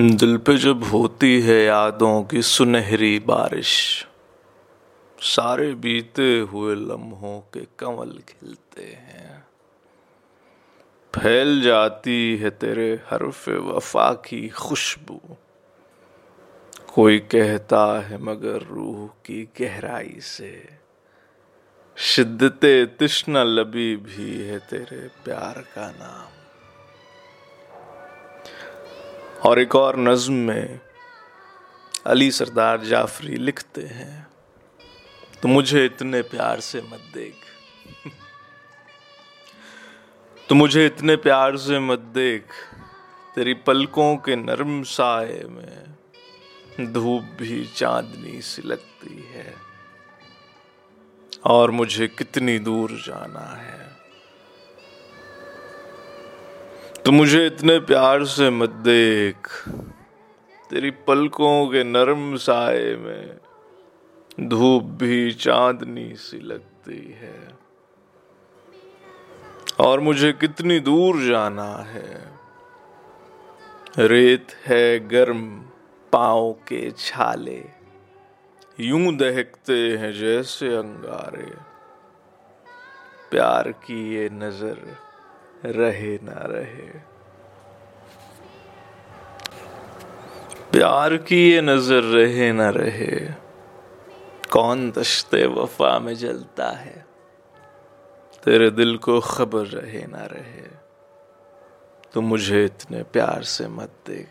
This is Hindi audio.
दिल पे जब होती है यादों की सुनहरी बारिश, सारे बीते हुए लम्हों के कमल खिलते हैं। फैल जाती है तेरे हरफ वफा की खुशबू, कोई कहता है मगर रूह की गहराई से। शिद्दत तिश्ना लबी भी है तेरे प्यार का नाम। और एक और नज्म में अली सरदार जाफरी लिखते हैं तो मुझे इतने प्यार से मत देख। तो मुझे इतने प्यार से मत देख, तेरी पलकों के नरम साए में धूप भी चांदनी सी लगती है, और मुझे कितनी दूर जाना है। तो मुझे इतने प्यार से मत देख। तेरी पलकों के नरम साए में धूप भी चांदनी सी लगती है। और मुझे कितनी दूर जाना है। रेत है गर्म पाओ के छाले। यूँ दहकते हैं जैसे अंगारे। प्यार की ये नज़र रहे ना रहे। प्यार की ये नज़र रहे ना रहे। कौन दश्ते वफा में जलता है? तेरे दिल को खबर रहे ना रहे। तो मुझे इतने प्यार से मत देख।